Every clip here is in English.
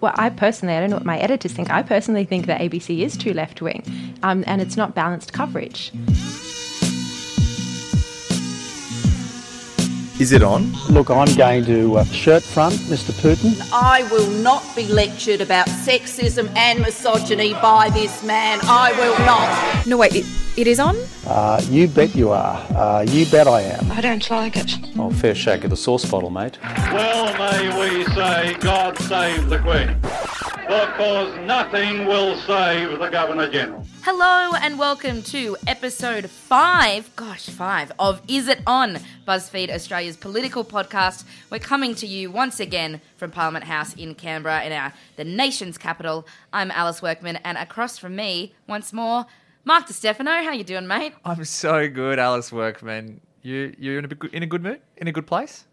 Well, I personally, I don't know what my editors think. I personally think that ABC is too left wing um, and it's not balanced coverage. Is it on? Look, I'm going to uh, shirt front Mr. Putin. I will not be lectured about sexism and misogyny by this man. I will not. No, wait, it, it is on? Uh, you bet you are. Uh, you bet I am. I don't like it. Oh, fair shake of the sauce bottle, mate. Well, may we say, God save the Queen. Because nothing will save the Governor General. Hello and welcome to episode five, gosh, five of Is It On, BuzzFeed Australia's political podcast. We're coming to you once again from Parliament House in Canberra, in our the nation's capital. I'm Alice Workman, and across from me, once more, Mark Di Stefano. How you doing, mate? I'm so good, Alice Workman. You you're in a good, in a good mood, in a good place.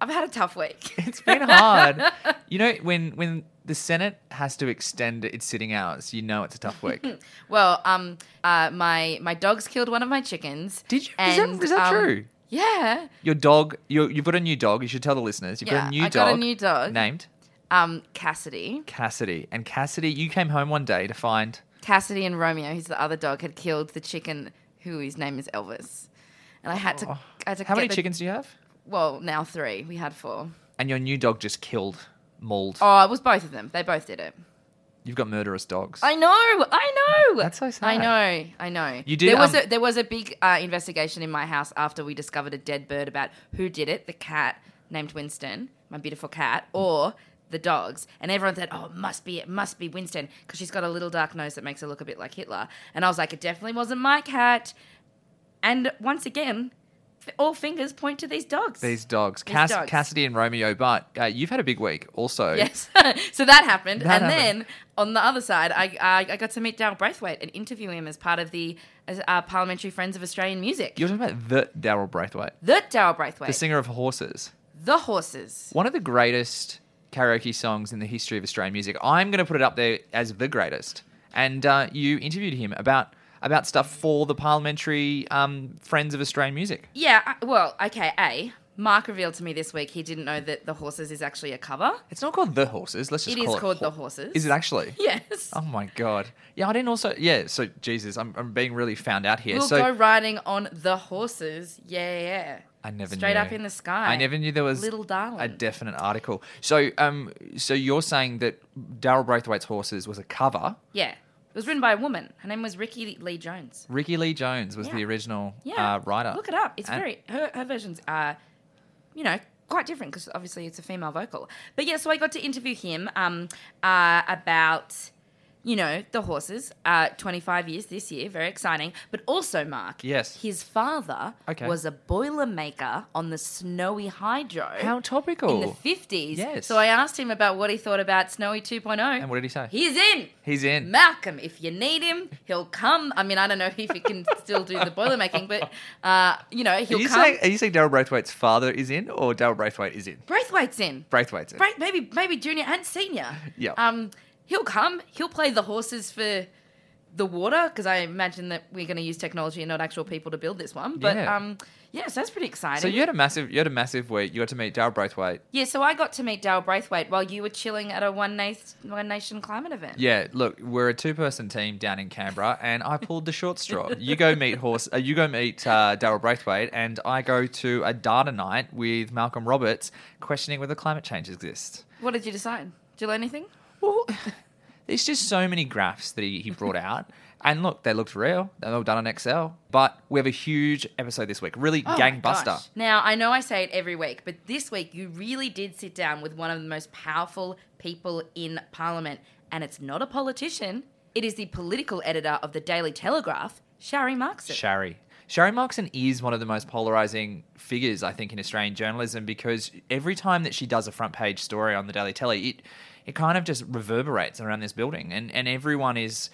I've had a tough week. It's been hard. you know when when the Senate has to extend its sitting hours, you know it's a tough week. well, um, uh, my my dog's killed one of my chickens. Did you? is that, and, is that um, true? Yeah. Your dog, you you've got a new dog. You should tell the listeners. You've got a new I dog. got a new dog. named Um, Cassidy. Cassidy. And Cassidy, you came home one day to find Cassidy and Romeo, who's the other dog, had killed the chicken who his name is Elvis. And I had to. I had to how many the- chickens do you have? Well, now three. We had four. And your new dog just killed, mauled. Oh, it was both of them. They both did it. You've got murderous dogs. I know. I know. That's so sad. I know. I know. You did, There was um, a there was a big uh, investigation in my house after we discovered a dead bird about who did it. The cat named Winston, my beautiful cat, or the dogs. And everyone said, "Oh, it must be it must be Winston because she's got a little dark nose that makes her look a bit like Hitler." And I was like, "It definitely wasn't my cat." And once again, all fingers point to these dogs. These dogs, These Cass- dogs. Cassidy and Romeo. But uh, you've had a big week, also. Yes. so that happened. That and happened. then on the other side, I, I, I got to meet Daryl Braithwaite and interview him as part of the as, uh, Parliamentary Friends of Australian Music. You're talking about the Daryl Braithwaite, the Daryl Braithwaite. the singer of Horses. The Horses. One of the greatest karaoke songs in the history of Australian music. I'm going to put it up there as the greatest. And uh, you interviewed him about about stuff for the Parliamentary um, Friends of Australian Music. Yeah, I- well, okay, A. Mark revealed to me this week he didn't know that The Horses is actually a cover. It's not called The Horses. Let's just It is call called Hor- The Horses. Is it actually? Yes. Oh my god. Yeah, I didn't also. Yeah. So Jesus, I'm, I'm being really found out here. We'll so go riding on the horses. Yeah, yeah. I never knew Straight knew. up in the sky. I never knew there was Little darling. a definite article. So, um, so you're saying that Daryl Braithwaite's Horses was a cover. Yeah. It was written by a woman. Her name was Rickie Lee Jones. Rickie Lee Jones was Yeah. the original Yeah. uh, writer. Look it up. It's And- very her her versions are, you know, quite different because obviously it's a female vocal. But yeah, so I got to interview him um, uh, about. You know, the horses, uh, 25 years this year, very exciting. But also, Mark, Yes. his father Okay. was a boiler maker on the Snowy Hydro How topical. in the 50s. Yes. So I asked him about what he thought about Snowy 2.0. And what did he say? He's in. He's in. Malcolm, if you need him, he'll come. I mean, I don't know if he can still do the boiler making, but uh, you know, he'll you, come. saying, are you saying Daryl Braithwaite's father is in, or Daryl Braithwaite is in? Braithwaite's in. Braithwaite's in. Maybe maybe junior and senior. Yeah. Um, he'll come. He'll play the horses for the water because I imagine that we're going to use technology and not actual people to build this one. But Yeah. um, yeah, so that's pretty exciting. So you had a massive, you had a massive week. You got to meet Daryl Braithwaite. yeah, so I got to meet Daryl Braithwaite while you were chilling at a One Nation, One Nation climate event. Yeah, look, we're a two-person team down in Canberra, and I pulled the short straw. You go meet horse, uh, you go meet uh, Daryl Braithwaite, and I go to a data night with Malcolm Roberts, questioning whether climate change exists. What did you decide? Did you learn anything? Well, there's just so many graphs that he, he brought out. And look, they looked real. They were done on Excel. But we have a huge episode this week. Really Oh my gangbuster. gosh. Now, I know I say it every week, but this week you really did sit down with one of the most powerful people in Parliament. And it's not a politician, it is the political editor of the Daily Telegraph, Sharri Markson. Sharri. Sharri Markson is one of the most polarizing figures, I think, in Australian journalism because every time that she does a front page story on the Daily Telly, it, it kind of just reverberates around this building. And, and everyone is,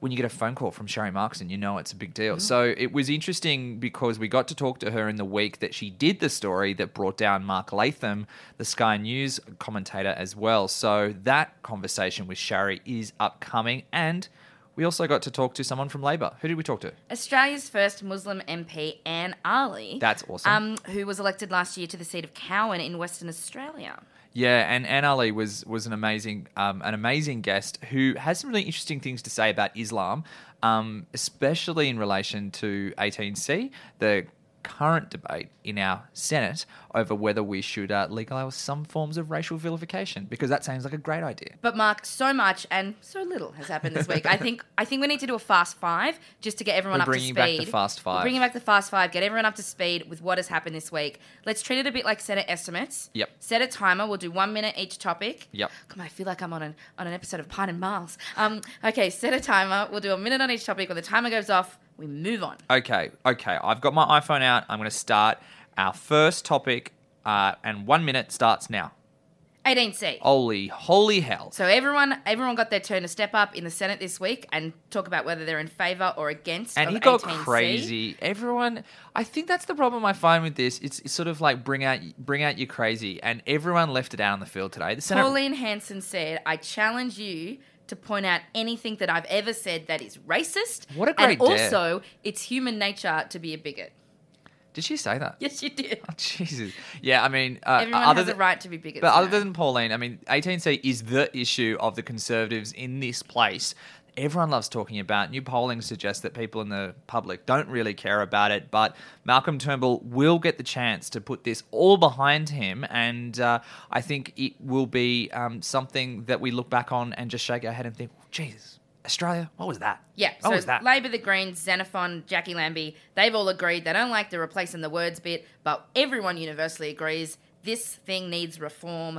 when you get a phone call from Sharri Markson, you know it's a big deal. So it was interesting because we got to talk to her in the week that she did the story that brought down Mark Latham, the Sky News commentator, as well. So that conversation with Sharri is upcoming. And we also got to talk to someone from Labor. Who did we talk to? Australia's first Muslim MP, Anne Aly. That's awesome. Um, who was elected last year to the seat of Cowan in Western Australia. Yeah, Anne Aly was was an amazing um, an amazing guest who has some really interesting things to say about Islam, um, especially in relation to 18C, the current debate in our Senate over whether we should uh, legalise some forms of racial vilification because that sounds like a great idea. But Mark, so much and so little has happened this week. I think I think we need to do a fast five just to get everyone We're up to speed. bringing back the fast five. We're bringing back the fast five. Get everyone up to speed with what has happened this week. Let's treat it a bit like Senate estimates. Yep. Set a timer. We'll do one minute each topic. Yep. Come on, I feel like I'm on an on an episode of Pine and Miles. Um. Okay. Set a timer. We'll do a minute on each topic. When the timer goes off, we move on. Okay, okay. I've got my iPhone out. I'm going to start our first topic, uh, and one minute starts now. 18C. Holy, holy hell! So everyone, everyone got their turn to step up in the Senate this week and talk about whether they're in favour or against. and he got 18C. crazy. Everyone, I think that's the problem I find with this. It's, it's sort of like bring out, bring out your crazy, and everyone left it out on the field today. The Senate, Pauline Hanson said, "I challenge you." To point out anything that I've ever said that is racist. What a great And dare. also, it's human nature to be a bigot. did she say that? Yes, you did. Oh, Jesus. Yeah, I mean, uh, Everyone other has than, a right to be bigots. But other than Pauline, I mean, 18C is the issue of the Conservatives in this place. Everyone loves talking about. New polling suggests that people in the public don't really care about it, but Malcolm Turnbull will get the chance to put this all behind him, and uh, I think it will be um, something that we look back on and just shake our head and think, Jesus, Australia, what was that? Yeah, what so was that? Labor, the Greens, Xenophon, Jacqui Lambie, they've all agreed they don't like the replacing the words bit, but everyone universally agrees this thing needs reform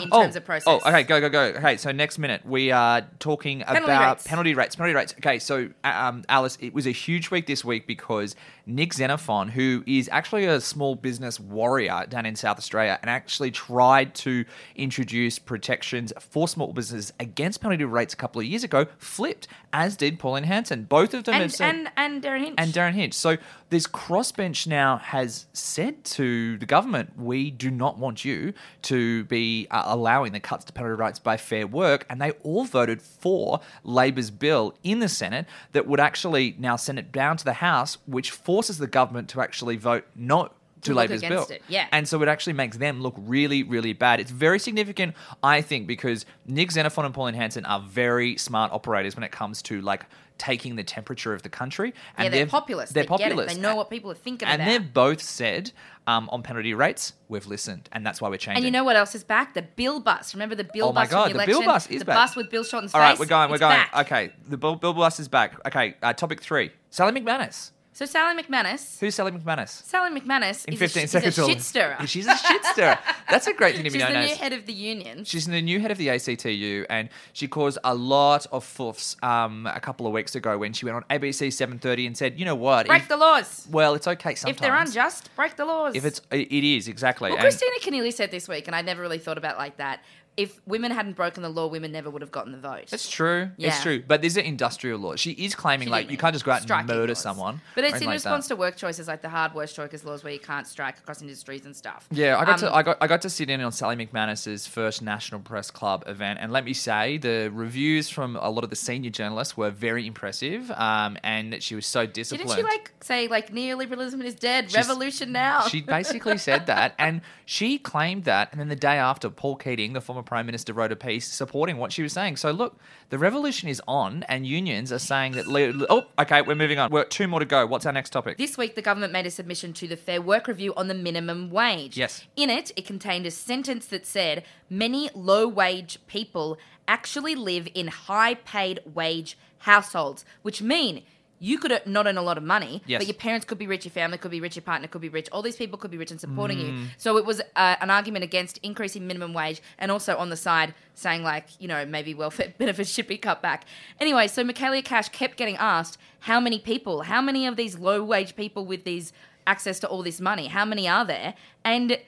in terms of process. Oh, okay, go, go, go. Okay, so next minute we are talking Penalty about rates. penalty rates. Penalty rates. Okay, so uh, um, Alice, it was a huge week this week because Nick Xenophon, who is actually a small business warrior down in South Australia, and actually tried to introduce protections for small businesses against penalty rates a couple of years ago, flipped, as did Pauline Hanson. Both of them have and, said, and and Derryn Hinch. and Derryn Hinch. So this crossbench now has said to the government, we do not want you to be uh, allowing the cuts to penalty rights by Fair Work, and they all voted for Labor's bill in the Senate that would actually now send it down to the House, which forces the government to actually vote no. To, Labor's bill, it, yeah. and so it actually makes them look really, really bad. It's very significant, I think, because Nick Xenophon and Pauline Hanson are very smart operators when it comes to like taking the temperature of the country. And yeah, they're they've- populist. They're they populist. They know what people are thinking and about. they've both said um, on penalty rates, we've listened, and that's why we're changing. And you know what else is back? The bill bus. Remember the bill Oh my bus God, the the bill bus is the back. bus with Bill Shorten's All face. right, we're going. We're going. back. Okay, the bill, bill bus is back. Okay, uh, topic three: Sally McManus. So Sally McManus. Who's Sally McManus? Sally McManus In is, 15 a, seconds, is a shit stirrer. She's a shit stirrer. That's a great thing to be She's known the as. new head of the union. She's the new head of the ACTU, and she caused a lot of foofs um, a couple of weeks ago when she went on ABC 7:30 and said, "You know what? Break if- the laws. well, it's okay sometimes. If they're unjust, break the laws. if it's it it is exactly. well, And- Kristina Keneally said this week, and I never really thought about it like that. If women hadn't broken the law, women never would have gotten the vote. It's true. Yeah. It's true. But these are industrial laws. She is claiming like you can't just go out and striking murder laws. someone. But it's in like response to work choices like the hard work choices laws where you can't strike across industries and stuff. Yeah, I got to Um, I got I got to sit in on Sally McManus's first National Press Club event, and let me say the reviews from a lot of the senior journalists were very impressive, um, and that she was so disciplined. Didn't she like say like neoliberalism is dead, She's- revolution now? She basically said that, and she claimed that, and then the day after, Paul Keating, the former prime minister, wrote a piece supporting what she was saying. So look, the revolution is on, and unions are saying that. le- Oh, okay, we're moving on. We're two more to go. What's our next topic? This week, the government made a submission to the Fair Work Review on the minimum wage. Yes. In it, it contained a sentence that said many low wage people actually live in high paid wage households, which mean you could not earn a lot of money, Yes. but your parents could be rich, your family could be rich, your partner could be rich. All these people could be rich and supporting Mm. you. So it was uh, an argument against increasing minimum wage and also on the side saying, like, you know, maybe welfare benefits should be cut back. Anyway, so Michaelia Cash kept getting asked how many people, how many of these low wage people with these access to all this money, how many are there? And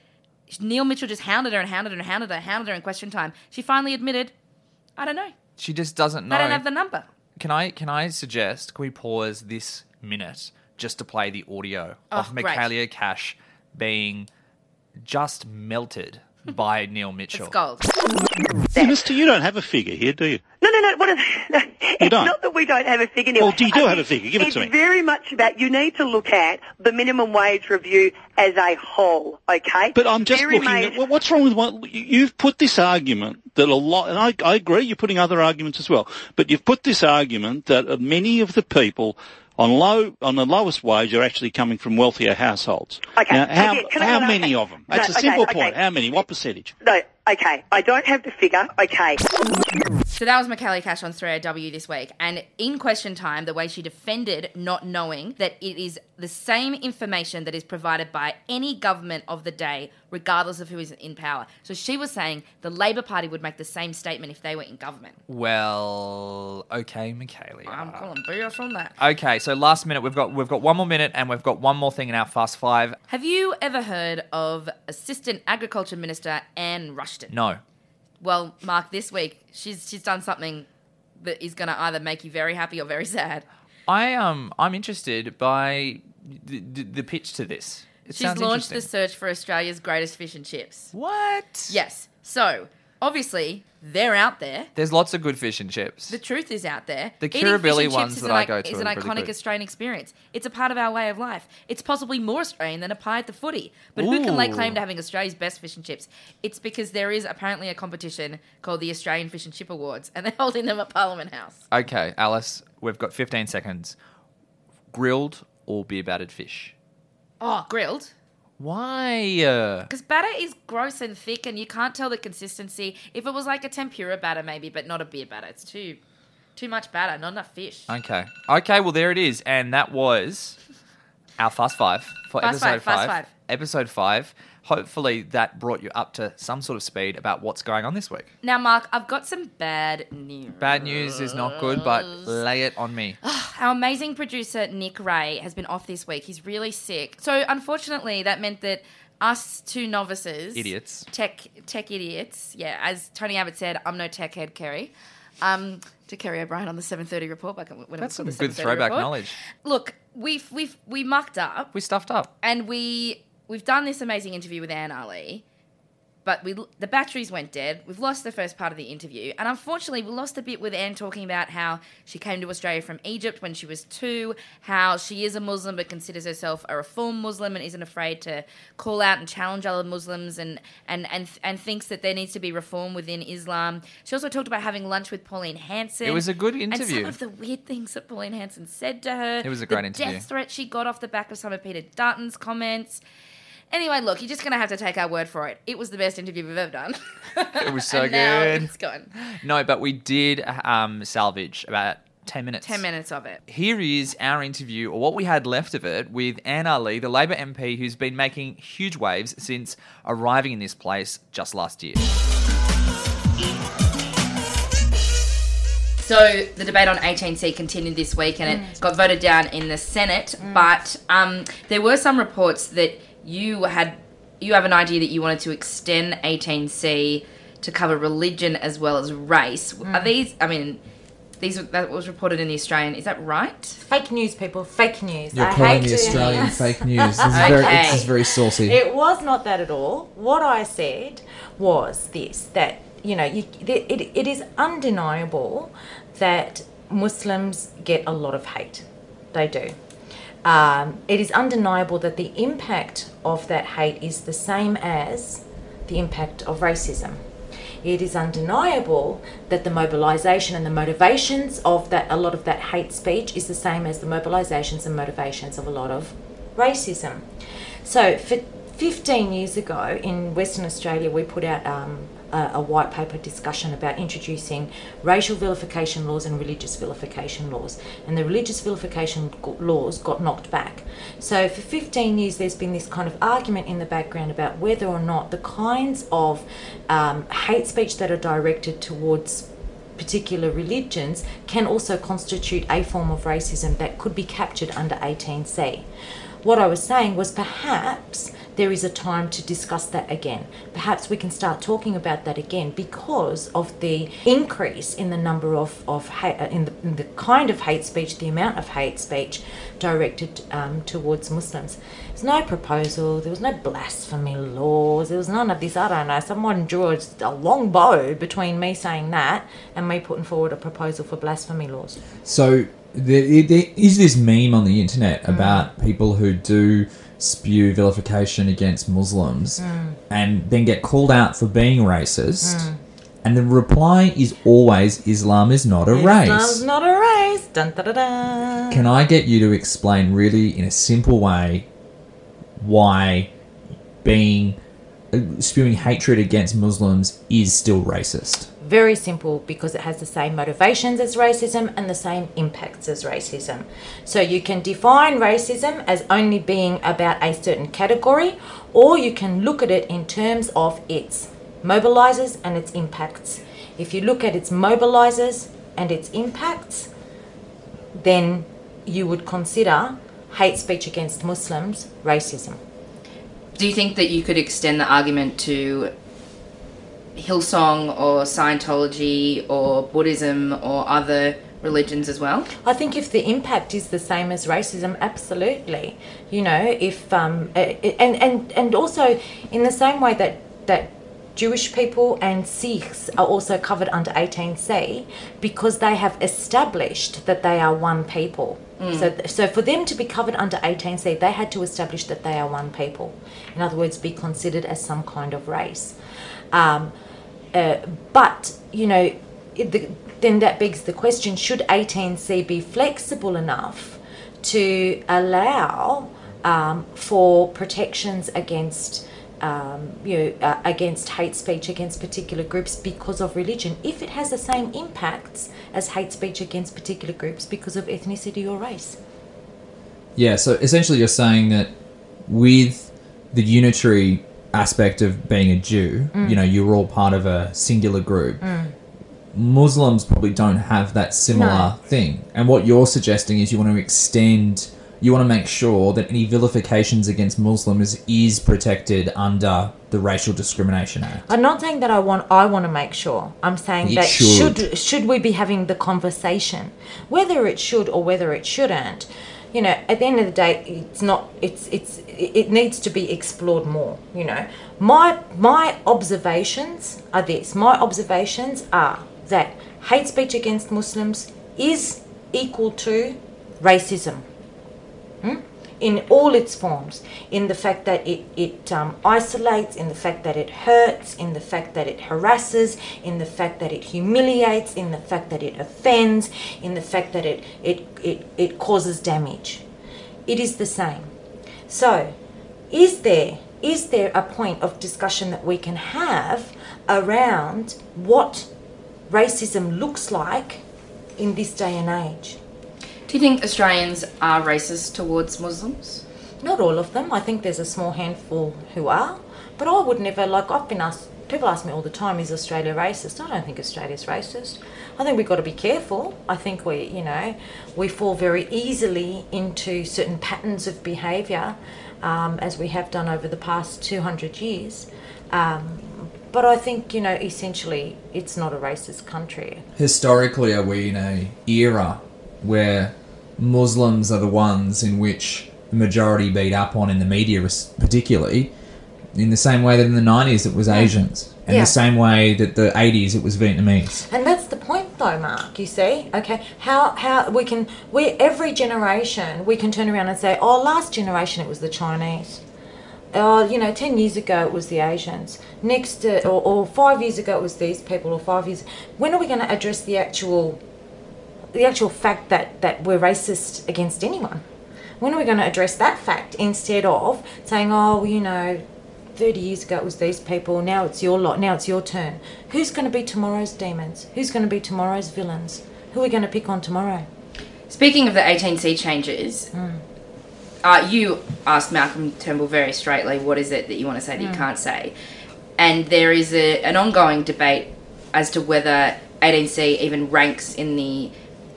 Neil Mitchell just hounded her and hounded her and hounded her, hounded her in question time. She finally admitted, I don't know. She just doesn't know. I don't have the number. Can I can I suggest can we pause this minute just to play the audio oh, of Oh, great. Michaelia Cash being just melted by Neil Mitchell? It's gold. Minister, you don't have a figure here, do you? No, no. What is, no it's don't? not that we don't have a figure. Neil. Well, you do I have a figure. Give it to me. It's very much about you need to look at the minimum wage review as a whole. Okay. But I'm just Very looking at well, what's wrong with one. you- You've put this argument that a lot, and I, I agree. You're putting other arguments as well, but you've put this argument that many of the people on low on the lowest wage are actually coming from wealthier households. Okay, Now, how, okay, how many of them? That's No, a simple okay, point. okay. How many? What percentage? No. Okay. I don't have the figure. Okay. So that was Michaelia Cash on 3AW this week. And in question time, the way she defended not knowing that it is the same information that is provided by any government of the day, regardless of who is in power. So she was saying the Labor Party would make the same statement if they were in government. Well, okay, Michaelia. I'm calling BS on that. Okay, so last minute we've got we've got one more minute and we've got one more thing in our fast five. Have you ever heard of Assistant Agriculture Minister Anne Ruston? No. Well, Mark, this week she's she's done something that is going to either make you very happy or very sad. I um I'm interested by the, the, pitch to this. It She's launched the search for Australia's greatest fish and chips. What? Yes. So obviously they're out there. There's lots of good fish and chips. The truth is out there. The Eating fish Kirribilli and chips ones is that an I go to is an are iconic good. Australian experience. It's a part of our way of life. It's possibly more Australian than a pie at the footy. But who can lay claim to having Australia's best fish and chips? It's because there is apparently a competition called the Australian Fish and Chip Awards, and they're holding them at Parliament House. Okay, Alice, we've got 15 seconds. Grilled or beer battered fish? Oh, grilled. Why? Because batter is gross and thick, and you can't tell the consistency. If it was like a tempura batter, maybe, but not a beer batter, it's too too much batter, not enough fish. okay. Okay, well, there it is. And that was our Fast Five for Fast episode Five, Fast Five. Episode five. Hopefully, that brought you up to some sort of speed about what's going on this week. Now, Mark, I've got some bad news. Bad news is not good, but lay it on me. Our amazing producer Nick Ray has been off this week. He's really sick. So unfortunately, that meant that us two novices, Idiots. tech tech idiots. Yeah, as Tony Abbott said, I'm no tech head, Kerry. Um, to Kerry O'Brien on the 7:30 report. Back when it That's was some called the good 7:30 throwback report. knowledge. Look, we've we've we mucked up We stuffed up. and we we've done this amazing interview with Anne Aly, but we the batteries went dead. We've lost the first part of the interview, and unfortunately, we lost a bit with Anne talking about how she came to Australia from Egypt when she was two, how she is a Muslim but considers herself a reform Muslim and isn't afraid to call out and challenge other Muslims, and and and and thinks that there needs to be reform within Islam. She also talked about having lunch with Pauline Hanson. It was a good interview. And some of the weird things that Pauline Hanson said to her. It was a great interview. Death threat she got off the back of some of Peter Dutton's comments. Anyway, look, you're just going to have to take our word for it. It was the best interview we've ever done. It was so and now good. it's gone. No, but we did um, salvage about 10 minutes. 10 minutes of it. Here is our interview, or what we had left of it, with Anne Aly, the Labor MP who's been making huge waves since arriving in this place just last year. So the debate on 18C continued this week and it got voted down in the Senate, but um, there were some reports that you had you have an idea that you wanted to extend 18C to cover religion as well as race. Are mm. these I mean these that was reported in the Australian. Is that right? Fake news, people. Fake news. You're I calling hate the to- Australian fake news. This is very, Okay. this is very saucy. It was not that at all. What I said was this: that you know, you, it, it is undeniable that Muslims get a lot of hate. They do. Um, it is undeniable that the impact of that hate is the same as the impact of racism. It is undeniable that the mobilisation and the motivations of that a lot of that hate speech is the same as the mobilisations and motivations of a lot of racism. So, for 15 years ago in Western Australia, we put out um, a, a white paper discussion about introducing racial vilification laws and religious vilification laws. And the religious vilification laws got knocked back. So, for 15 years, there's been this kind of argument in the background about whether or not the kinds of um, hate speech that are directed towards particular religions can also constitute a form of racism that could be captured under 18C. What I was saying was perhaps there is a time to discuss that again. Perhaps we can start talking about that again because of the increase in the number of, of hate, uh, in, the, in the kind of hate speech, the amount of hate speech directed um, towards Muslims. There's no proposal, there was no blasphemy laws, there was none of this. I don't know. Someone drew a, long bow between me saying that and me putting forward a proposal for blasphemy laws. So there, there is this meme on the internet about people who do spew vilification against Muslims Mm. and then get called out for being racist. Mm. And the reply is always Islam is not a Islam's race. not a race. Dun, da, da, da. Can I get you to explain really in a simple way why being uh, spewing hatred against Muslims is still racist? Very simple because it has the same motivations as racism and the same impacts as racism. So you can define racism as only being about a certain category, or you can look at it in terms of its mobilizers and its impacts. If you look at its mobilizers and its impacts, then you would consider hate speech against Muslims racism. Do you think that you could extend the argument to Hillsong or Scientology or Buddhism or other religions as well? I think if the impact is the same as racism, absolutely. You know, if um, and and and also in the same way that that Jewish people and Sikhs are also covered under 18C because they have established that they are one people. Mm. So, so for them to be covered under 18C, they had to establish that they are one people. In other words, be considered as some kind of race. Um, uh, but you know, the, then that begs the question: Should 18C be flexible enough to allow um, for protections against? Um, you know, uh, against hate speech against particular groups because of religion, if it has the same impacts as hate speech against particular groups because of ethnicity or race. Yeah, so essentially you're saying that with the unitary aspect of being a Jew, Mm. you know, you're all part of a singular group. Mm. Muslims probably don't have that similar No. thing. And what you're suggesting is you want to extend, you want to make sure that any vilifications against Muslims is protected under the Racial Discrimination Act. I'm not saying that I want I want to make sure. I'm saying It that should. should should we be having the conversation, whether it should or whether it shouldn't. You know, at the end of the day, it's not. It's it's it needs to be explored more. You know, my my observations are this. My observations are that hate speech against Muslims is equal to racism Hmm? In all its forms in the fact that it, it um, isolates in the fact that it hurts in the fact that it harasses in the fact that it humiliates in the fact that it offends in the fact that it, it, it, it causes damage. It is the same. So is there is there a point of discussion that we can have around what racism looks like in this day and age Do you think Australians are racist towards Muslims? Not all of them. I think there's a small handful who are. But I would never, like, I've been asked, people ask me all the time, is Australia racist? I don't think Australia's racist. I think we've got to be careful. I think we, you know, we fall very easily into certain patterns of behaviour, um, as we have done over the past 200 years. Um, but I think, you know, essentially, it's not a racist country. historically are we in a era where Muslims are the ones in which the majority beat up on in the media, particularly in the same way that in the 90s it was Asians, and Yeah. the same way that the 80s it was Vietnamese. And that's the point, though, Mark. You see, okay, how how we can we every generation we can turn around and say, oh, last generation it was the Chinese. Oh, you know, ten years ago it was the Asians. Next, uh, or, or five years ago it was these people, or five years. When are we going to address the actual, the actual fact that that we're racist against anyone? When are we going to address that fact instead of saying, oh, you know, 30 years ago it was these people, now it's your lot, now it's your turn. Who's going to be tomorrow's demons? Who's going to be tomorrow's villains? Who are we going to pick on tomorrow? Speaking of the 18C changes, uh, you asked Malcolm Turnbull very straightly, what is it that you want to say that you Mm. can't say? And there is a, an ongoing debate as to whether 18C even ranks in the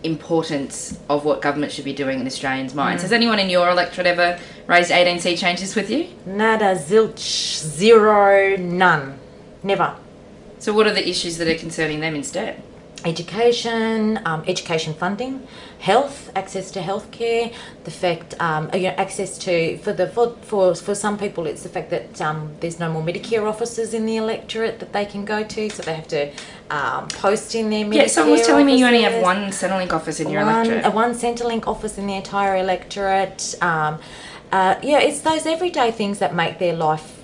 importance of what government should be doing in Australians' minds. Mm. Has anyone in your electorate ever raised 18C changes with you? Nada, zilch, zero, none. Never. So, what are the issues that are concerning them instead? Education, um, education funding, health, access to healthcare, the fact, um, you know, access to for the for, for for some people, it's the fact that um, there's no more Medicare offices in the electorate that they can go to, so they have to um, post in their Medicare. Yeah, someone was telling me you only have one Centrelink office in your one, electorate. uh, one Centrelink office in the entire electorate. Um, uh, yeah, it's those everyday things that make their life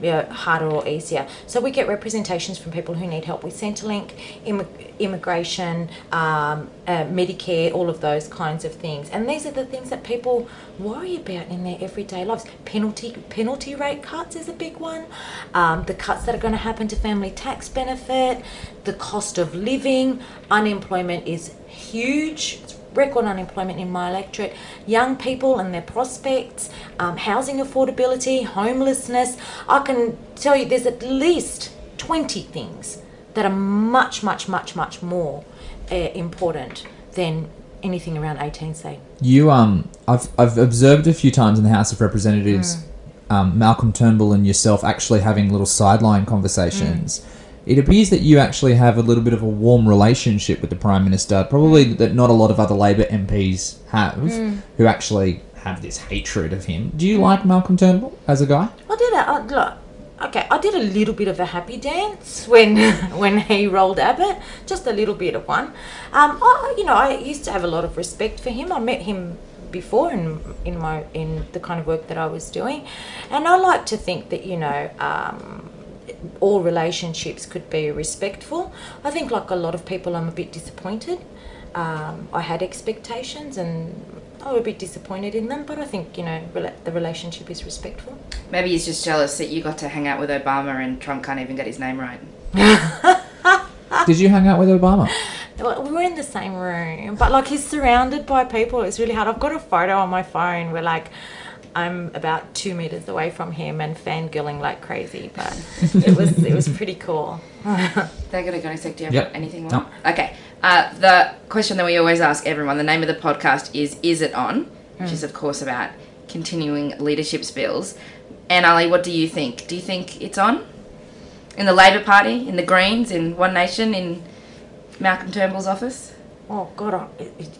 know, harder or easier. So we get representations from people who need help with Centrelink, immig- immigration, um, uh, Medicare, all of those kinds of things. And these are the things that people worry about in their everyday lives. Penalty penalty rate cuts is a big one. Um, the cuts that are going to happen to family tax benefit, the cost of living, unemployment is huge. It's record unemployment in my electorate, young people and their prospects, um, housing affordability, homelessness. I can tell you there's at least 20 things that are much, much, much, much more uh, important than anything around 18C. You um, I've I've observed a few times in the House of Representatives, Mm. um, Malcolm Turnbull and yourself actually having little sideline conversations. Mm. It appears that you actually have a little bit of a warm relationship with the Prime Minister, probably that not a lot of other Labor MPs have, Mm. who actually have this hatred of him. Do you like Malcolm Turnbull as a guy? I did a I, look. Okay, I did a little bit of a happy dance when when he rolled Abbott, just a little bit of one. Um, I, you know, I used to have a lot of respect for him. I met him before in in my in the kind of work that I was doing, and I like to think that you know. Um, all relationships could be respectful. I think, like a lot of people, I'm a bit disappointed. Um, I had expectations and I was a bit disappointed in them, but I think, you know, rela- the relationship is respectful. Maybe he's just jealous that you got to hang out with Obama and Trump can't even get his name right. Did you hang out with Obama? We were in the same room, but like he's surrounded by people. It's really hard. I've got a photo on my phone where like I'm about two meters away from him and fangirling like crazy, but it was it was pretty cool. They're going to go in a sec. Do you have Yep. anything more? No. Okay. Uh, the question that we always ask everyone the name of the podcast is Is It On? Which Mm. is, of course, about continuing leadership spills. Anne Aly, what do you think? Do you think it's on? In the Labor Party, in the Greens, in One Nation, in Malcolm Turnbull's office? Oh God, I-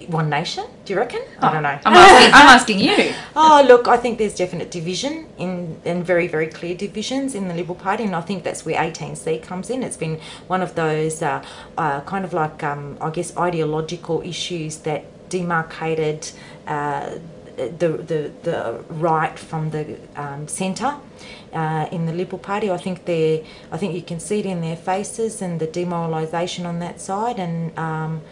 One Nation? Do you reckon? I don't know. I'm asking, I'm asking you. Oh, look, I think there's definite division in, and very, very clear divisions in the Liberal Party, and I think that's where 18C comes in. It's been one of those uh, uh, kind of like, um, I guess, ideological issues that demarcated uh, the, the, the right from the um, centre. Uh, in the Liberal Party, I think they, I think you can see it in their faces and the demoralisation on that side, and um,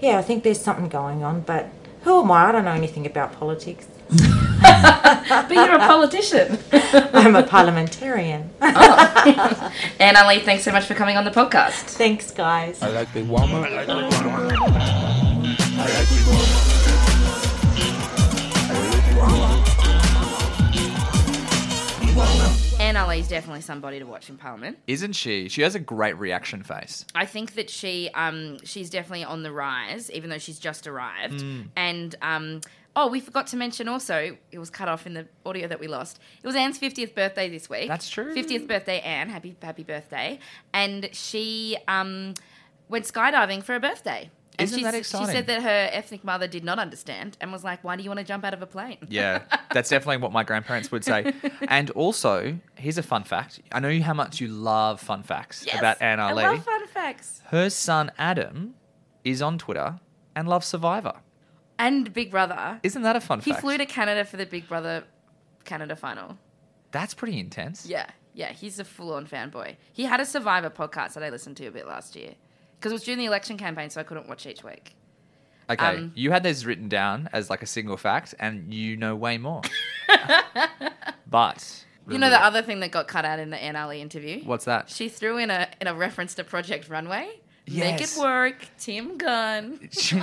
yeah, I think there's something going on. But who am I? I don't know anything about politics. but you're a politician. I'm a parliamentarian. Oh. Anne Aly, thanks so much for coming on the podcast. Thanks, guys. I like big woman. I like big woman. I like big woman. Aly is definitely somebody to watch in Parliament. Isn't she? She has a great reaction face. I think that she um she's definitely on the rise, even though she's just arrived. Mm. And um oh, we forgot to mention also it was cut off in the audio that we lost. It was Anne's fiftieth birthday this week. That's true. Fiftieth birthday, Anne. Happy happy birthday! And she um went skydiving for her birthday. And Isn't she, that She said that her ethnic mother did not understand and was like, "Why do you want to jump out of a plane?" Yeah, that's definitely what my grandparents would say. And also, here's a fun fact. I know how much you love fun facts Yes, about Anne I love fun facts. Her son Adam is on Twitter and loves Survivor. And Big Brother. Isn't that a fun He fact? He flew to Canada for the Big Brother Canada final. That's pretty intense. Yeah, yeah, he's a full-on fanboy. He had a Survivor podcast that I listened to a bit last year because it was during the election campaign, so I couldn't watch each week. Okay, Um, you had this written down as like a single fact, and you know way more. but You know the other thing that got cut out in the Anne Aly interview? What's that? She threw in a in a reference to Project Runway. Yes. Make it work, Tim Gunn. she,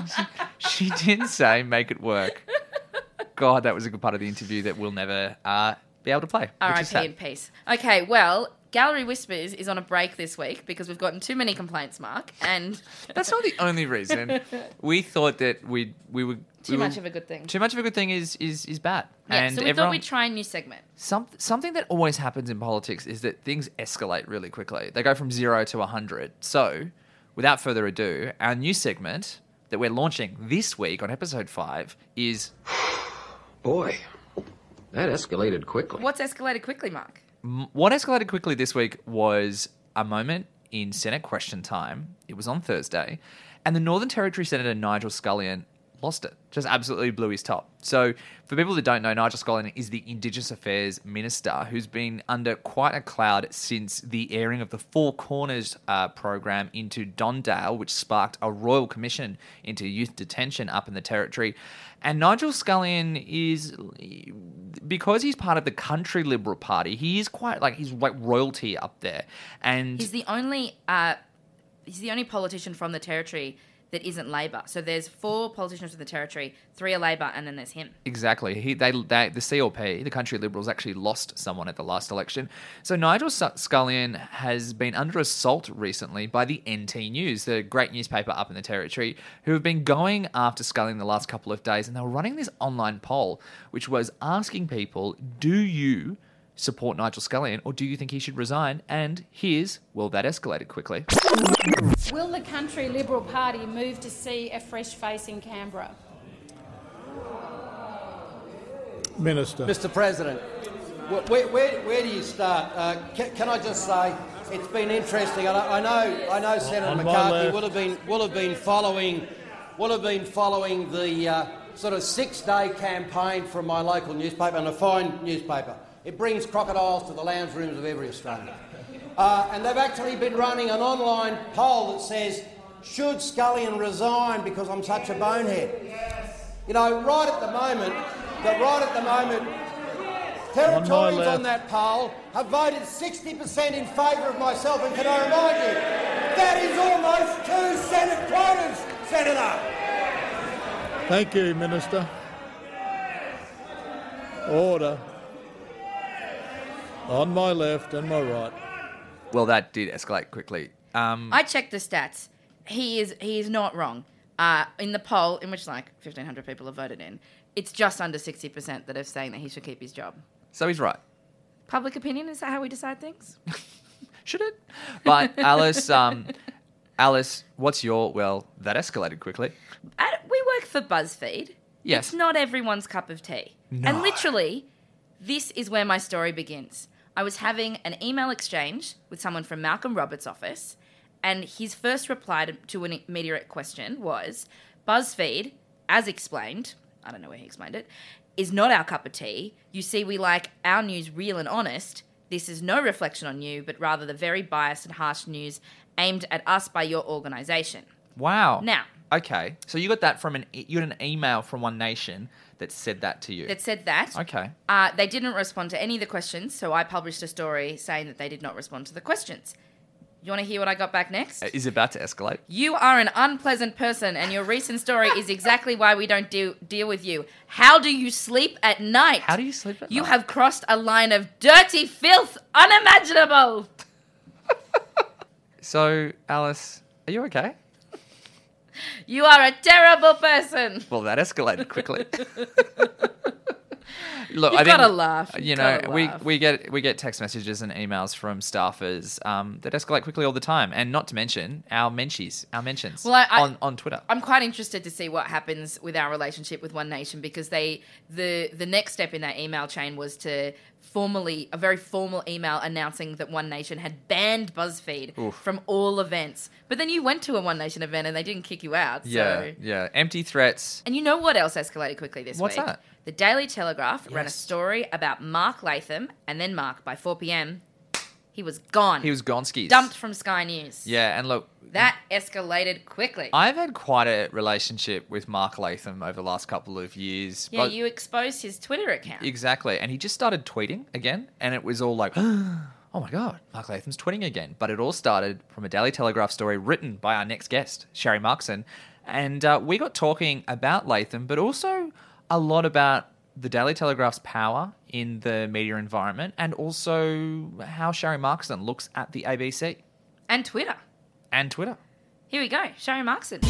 she did say make it work. God, that was a good part of the interview that we'll never uh, be able to play. R.I.P. in peace. Okay, well, Gallery Whispers is on a break this week because we've gotten too many complaints, Mark, and That's not the only reason. we thought that we we would too we much were- of a good thing. Too much of a good thing is is is bad. Yeah, and so we everyone, thought we'd try a new segment. some, something that always happens in politics is that things escalate really quickly. They go from zero to 100. So, without further ado, our new segment that we're launching this week on episode five is Boy, that escalated quickly. What's escalated quickly, Mark? What escalated quickly this week was a moment in Senate question time. It was on Thursday, and the Northern Territory Senator Nigel Scullion lost it. Just absolutely blew his top. So, for people that don't know, Nigel Scullion is the Indigenous Affairs Minister who's been under quite a cloud since the airing of the Four Corners uh, program into Don Dale, which sparked a royal commission into youth detention up in the Territory. And Nigel Scullion is because he's part of the Country Liberal Party. He is quite like he's like royalty up there, and He's the only uh, he's the only politician from the territory that isn't Labor. So there's four politicians from the territory, three are Labor, and then there's him. Exactly. He they, they the CLP, the Country Liberals, actually lost someone at the last election. So Nigel Scullion has been under assault recently by the NT News, the great newspaper up in the territory, who have been going after Scullion the last couple of days, and they were running this online poll, which was asking people, "Do you?" Support Nigel Scullion, or do you think he should resign? And here's well, that escalated quickly. Will the Country Liberal Party move to see a fresh face in Canberra? Minister. Mr. President, where, where, where do you start? Uh, can, can I just say it's been interesting. I, I know I know Senator On McCarthy left. will have been will have been following will have been following the uh, sort of six-day campaign from my local newspaper and a fine newspaper. It brings crocodiles to the lounge rooms of every Australian. Uh, and they've actually been running an online poll that says, should Scullion resign because I'm such a bonehead? Yes. You know, right at the moment, that right at the moment, Territorians left. on that poll have voted 60% in favour of myself, and can I remind you, that is almost two Senate quotas, Senator. Thank you, Minister. Order. On my left and my right. Well, that did escalate quickly. Um, I checked the stats. He is he is not wrong. Uh, in the poll, in which like 1,500 people have voted in, it's just under 60% that are saying that he should keep his job. so he's right. Public opinion, is that how we decide things? Should it? But Alice, um, Alice, what's your well? That escalated quickly. Uh, we work for BuzzFeed. Yes. It's not everyone's cup of tea. No. And literally, this is where my story begins. I was having an email exchange with someone from Malcolm Roberts' office, and his first reply to, to an immediate question was BuzzFeed, as explained, I don't know where he explained it, is not our cup of tea. You see, we like our news real and honest. This is no reflection on you, but rather the very biased and harsh news aimed at us by your organisation. Wow. Now, Okay, so you got that from an e- you got an email from One Nation that said that to you. that said that. Okay. Uh, they didn't respond to any of the questions, so I published a story saying that they did not respond to the questions. You want to hear what I got back next? Uh, Is it about to escalate? You are an unpleasant person, and your recent story is exactly why we don't deal, deal with you. How do you sleep at night? How do you sleep at you night? have crossed a line of dirty filth unimaginable. So, Alice, are you okay? You are a terrible person. Well, that escalated quickly. Look, You've I gotta laugh. You've You know, we, laugh. we get we get text messages and emails from staffers um, that escalate quickly all the time, and not to mention our mentions, our mentions Well, I- I- on on Twitter. I'm quite interested to see what happens with our relationship with One Nation because they the the next step in that email chain was to formally a very formal email announcing that One Nation had banned BuzzFeed Oof. from all events. But then you went to a One Nation event and they didn't kick you out. So. Yeah, yeah. Empty threats. And you know what else escalated quickly this What's week? What's that? The Daily Telegraph ran a Yes. story about Mark Latham, and then Mark by 4 p.m. He was gone. He was gonskis. dumped from Sky News. Yeah, and look, That escalated quickly. I've had quite a relationship with Mark Latham over the last couple of years. yeah, but- you exposed his Twitter account. Exactly. And he just started tweeting again, and it was all like, oh my God, Mark Latham's tweeting again. But it all started from a Daily Telegraph story written by our next guest, Sharri Markson. And uh, we got talking about Latham, but also a lot about the Daily Telegraph's power in the media environment and also how Sharri Markson looks at the ABC And Twitter. and Twitter. Here we go. Sharri Markson.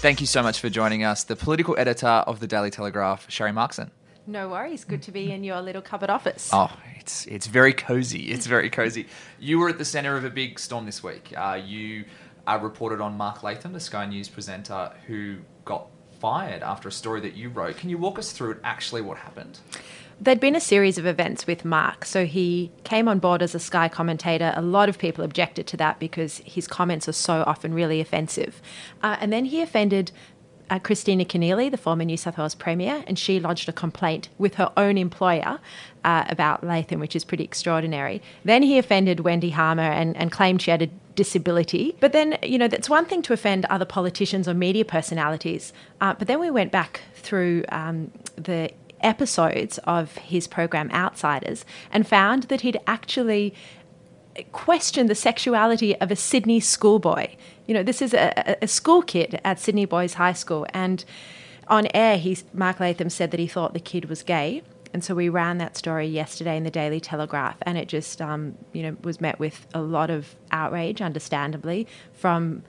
Thank you so much for joining us, the political editor of the Daily Telegraph, Sharri Markson. No worries. Good to be in your little cupboard office. Oh, it's it's very cozy. It's very cozy. You were at the centre of a big storm this week. Uh, you uh, reported on Mark Latham, the Sky News presenter, who got fired after a story that you wrote. Can you walk us through it? actually what happened? There'd been a series of events with Mark. So he came on board as a Sky commentator. A lot of people objected to that because his comments are so often really offensive. Uh, and then he offended uh, Kristina Keneally, the former New South Wales Premier, and she lodged a complaint with her own employer uh, about Latham, which is pretty extraordinary. Then he offended Wendy Harmer and, and claimed she had a disability. But then, you know, that's one thing to offend other politicians or media personalities. Uh, but then we went back through um, the episodes of his program Outsiders and found that he'd actually questioned the sexuality of a Sydney schoolboy. You know, this is a, a school kid at Sydney Boys High School, and on air, he Mark Latham said that he thought the kid was gay. And so we ran that story yesterday in the Daily Telegraph, and it just, um, you know, was met with a lot of outrage, understandably, from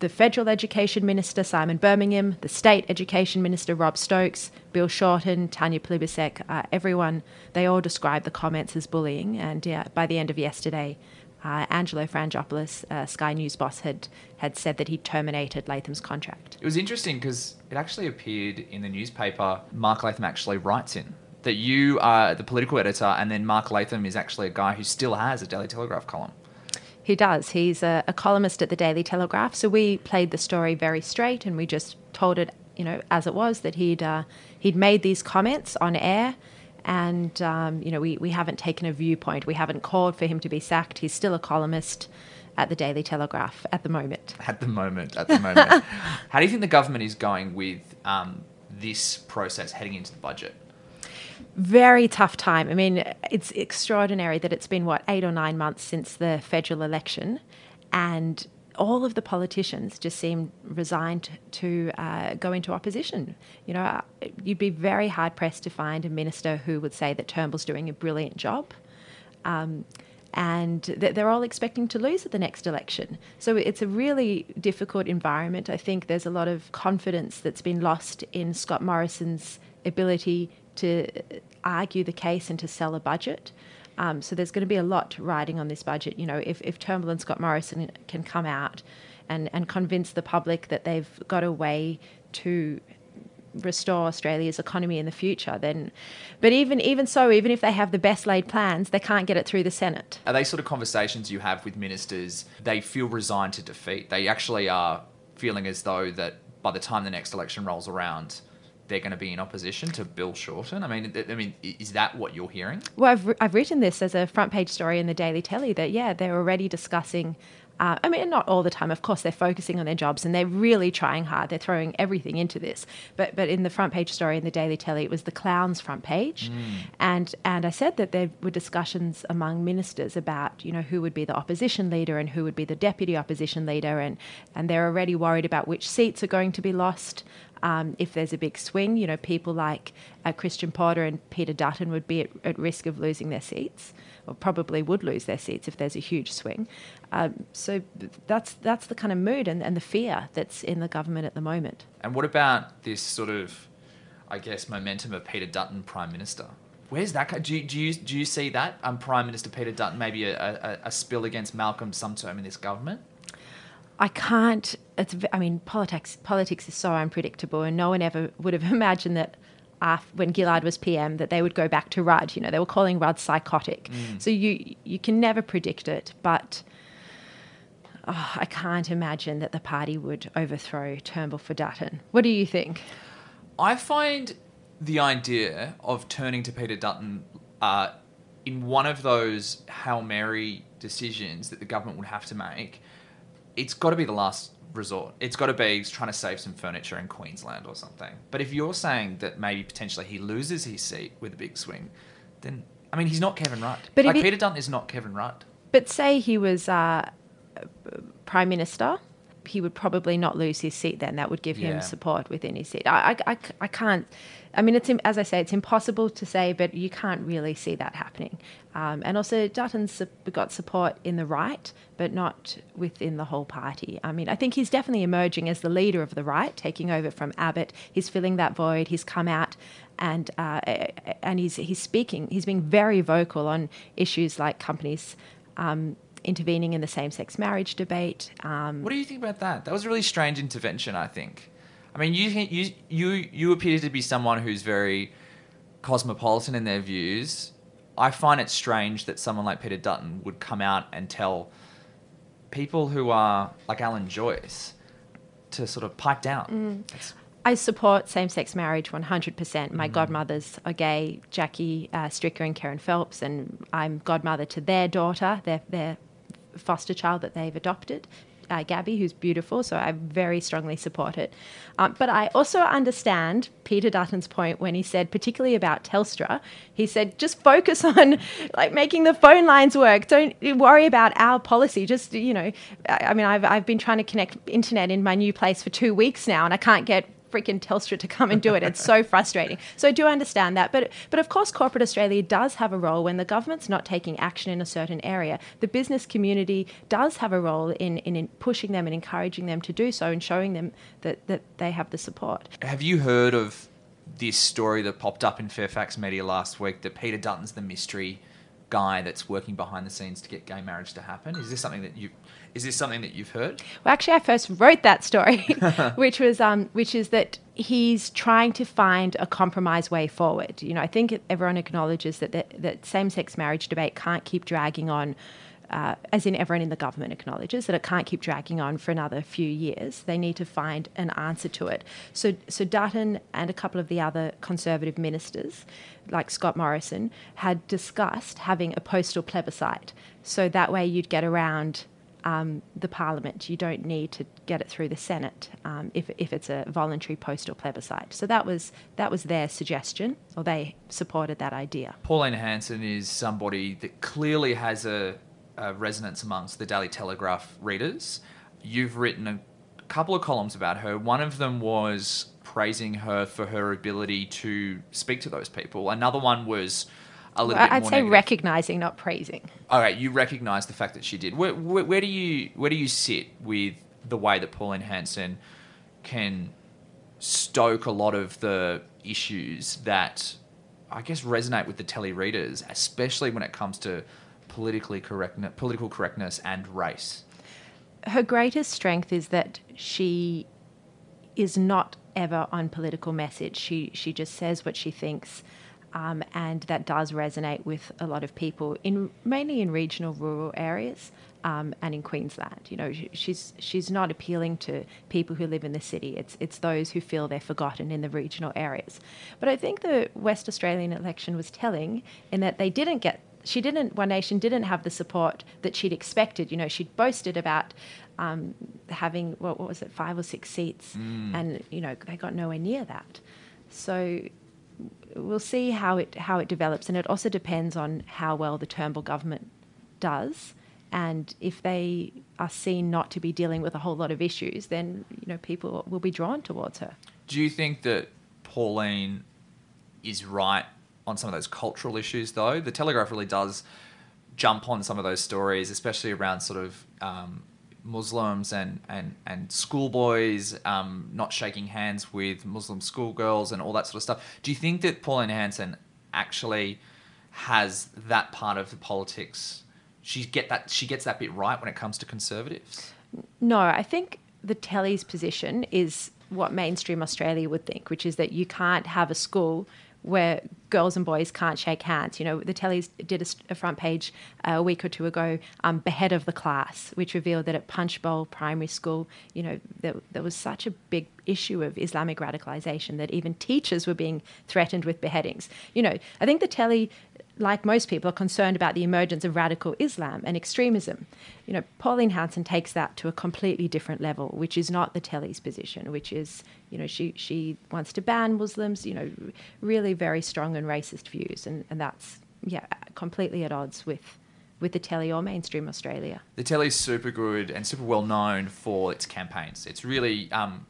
the federal education minister Simon Birmingham, the state education minister Rob Stokes, Bill Shorten, Tanya Plibersek, uh, everyone, they all described the comments as bullying. And yeah, by the end of yesterday, uh, Angelo Frangopoulos, uh, Sky News boss, had, had said that he terminated Latham's contract. It was interesting because it actually appeared in the newspaper. Mark Latham actually writes in that you are the political editor, and then Mark Latham is actually a guy who still has a Daily Telegraph column. He does. He's a, a, columnist at the Daily Telegraph. So we played the story very straight, and we just told it, you know, as it was that he'd uh, he'd made these comments on air, and um, you know, we we haven't taken a viewpoint. We haven't called for him to be sacked. He's still a columnist at the Daily Telegraph at the moment. At the moment, at the moment. How do you think the government is going with um, this process heading into the budget? Very tough time. I mean, it's extraordinary that it's been, what, eight or nine months since the federal election, and all of the politicians just seem resigned to uh, go into opposition. You know, you'd be very hard pressed to find a minister who would say that Turnbull's doing a brilliant job. Um, and that they're all expecting to lose at the next election. So it's a really difficult environment. I think there's a lot of confidence that's been lost in Scott Morrison's ability to argue the case and to sell a budget. Um, so there's going to be a lot riding on this budget. You know, if, if Turnbull and Scott Morrison can come out and, and convince the public that they've got a way to restore Australia's economy in the future, then but even even so, even if they have the best laid plans, they can't get it through the Senate. Are they sort of conversations you have with ministers? They feel resigned to defeat. They actually are feeling as though that by the time the next election rolls around, they're going to be in opposition to Bill Shorten. I mean, I mean, is that what you're hearing? Well, I've, I've written this as a front page story in the Daily Telly that yeah, they're already discussing. Uh, I mean, not all the time. Of course, they're focusing on their jobs and they're really trying hard. They're throwing everything into this. But but in the front page story in the Daily Telly, it was the clowns front page, mm. and and I said that there were discussions among ministers about you know who would be the opposition leader and who would be the deputy opposition leader, and and they're already worried about which seats are going to be lost. Um, if there's a big swing, you know, people like uh, Christian Porter and Peter Dutton would be at, at, risk of losing their seats, or probably would lose their seats if there's a huge swing. Um, so that's that's the kind of mood and, and the fear that's in the government at the moment. And what about this sort of, I guess, momentum of Peter Dutton Prime Minister? Where's that? Do you, do you, do you see that um, Prime Minister Peter Dutton maybe a, a, a spill against Malcolm sometime in this government? I can't. It's. I mean, politics. Politics is so unpredictable, and no one ever would have imagined that. when Gillard was PM, that they would go back to Rudd. You know, they were calling Rudd psychotic. Mm. So you you can never predict it, but oh, I can't imagine that the party would overthrow Turnbull for Dutton. What do you think? I find the idea of turning to Peter Dutton uh, in one of those hail mary decisions that the government would have to make it's got to be the last resort. It's got to be he's trying to save some furniture in Queensland or something. But if you're saying that maybe potentially he loses his seat with a big swing, then I mean he's not Kevin Rudd. But like Peter Dutton is not Kevin Rudd. But say he was uh, prime minister, he would probably not lose his seat then. That would give Yeah. him support within his seat. I, I, I, I can't, I mean, it's as I say, it's impossible to say, but you can't really see that happening. Um, and also, Dutton's got support in the right, but not within the whole party. I mean, I think he's definitely emerging as the leader of the right, taking over from Abbott. He's filling that void. He's come out and uh, and he's he's speaking. He's being very vocal on issues like companies. Um, intervening in the same-sex marriage debate. Um, What do you think about that? That was a really strange intervention, I think. I mean, you you you you appear to be someone who's very cosmopolitan in their views. I find it strange that someone like Peter Dutton would come out and tell people who are like Alan Joyce to sort of pipe down. Mm. I support same-sex marriage 100%. My Mm. godmothers are gay, Jackie uh, Stricker and Kerryn Phelps, and I'm godmother to their daughter, their, their foster child that they've adopted, uh, Gabby, who's beautiful. So I very strongly support it. Um, but I also understand Peter Dutton's point when he said, particularly about Telstra, he said, just focus on like making the phone lines work. Don't worry about our policy. Just you know, I, I mean, I've I've been trying to connect internet in my new place for two weeks now, and I can't get freaking Telstra to come and do it. It's so frustrating. So I do understand that. But but of course corporate Australia does have a role when the government's not taking action in a certain area. The business community does have a role in, in, in pushing them and encouraging them to do so and showing them that, that they have the support. Have you heard of this story that popped up in Fairfax media last week that Peter Dutton's the mystery guy that's working behind the scenes to get gay marriage to happen? Is this something that you is this something that you've heard? Well, actually, I first wrote that story, which was um, which is that he's trying to find a compromise way forward. You know, I think everyone acknowledges that that, that same-sex marriage debate can't keep dragging on. Uh, as in, everyone in the government acknowledges that it can't keep dragging on for another few years. They need to find an answer to it. So, so Dutton and a couple of the other Conservative ministers, like Scott Morrison, had discussed having a postal plebiscite. So that way, you'd get around um, the Parliament. You don't need to get it through the Senate um, if, if it's a voluntary postal plebiscite. So that was that was their suggestion, or they supported that idea. Pauline Hanson is somebody that clearly has a, a resonance amongst the Daily Telegraph readers. You've written a couple of columns about her. One of them was praising her for her ability to speak to those people. Another one was a little bit I'd say negative. recognizing, not praising. All right, you recognise the fact that she did. Where, where, where do you where do you sit with the way that Pauline Hanson can stoke a lot of the issues that I guess resonate with the telly readers, especially when it comes to politically correctness, political correctness and race. Her greatest strength is that she is not ever on political message. She she just says what she thinks. Um, and that does resonate with a lot of people in mainly in regional rural areas um, and in Queensland. You know, sh- she's she's not appealing to people who live in the city. It's it's those who feel they're forgotten in the regional areas. But I think the West Australian election was telling in that they didn't get. She didn't. One Nation didn't have the support that she'd expected. You know, she'd boasted about um, having what, what was it, five or six seats, Mm. and you know they got nowhere near that. So we'll see how it how it develops, and it also depends on how well the Turnbull government does. And if they are seen not to be dealing with a whole lot of issues, then you know people will be drawn towards her. Do you think that Pauline is right on some of those cultural issues, though? The Telegraph really does jump on some of those stories, especially around sort of um, Muslims and, and, and schoolboys um, not shaking hands with Muslim schoolgirls and all that sort of stuff. Do you think that Pauline Hanson actually has that part of the politics? She get that she gets that bit right when it comes to conservatives. No, I think the telly's position is what mainstream Australia would think, which is that you can't have a school where girls and boys can't shake hands. You know, the tellies did a, a front page a week or two ago, um, behead of the class, which revealed that at Punchbowl Primary School, you know, there, there was such a big issue of Islamic radicalization that even teachers were being threatened with beheadings. You know, I think the telly like most people, are concerned about the emergence of radical Islam and extremism. You know, Pauline Hanson takes that to a completely different level, which is not the telly's position, which is, you know, she, she wants to ban Muslims, you know, really very strong and racist views. And, and that's, yeah, completely at odds with, with the telly or mainstream Australia. the telly's super good and super well known for its campaigns. It's really, um,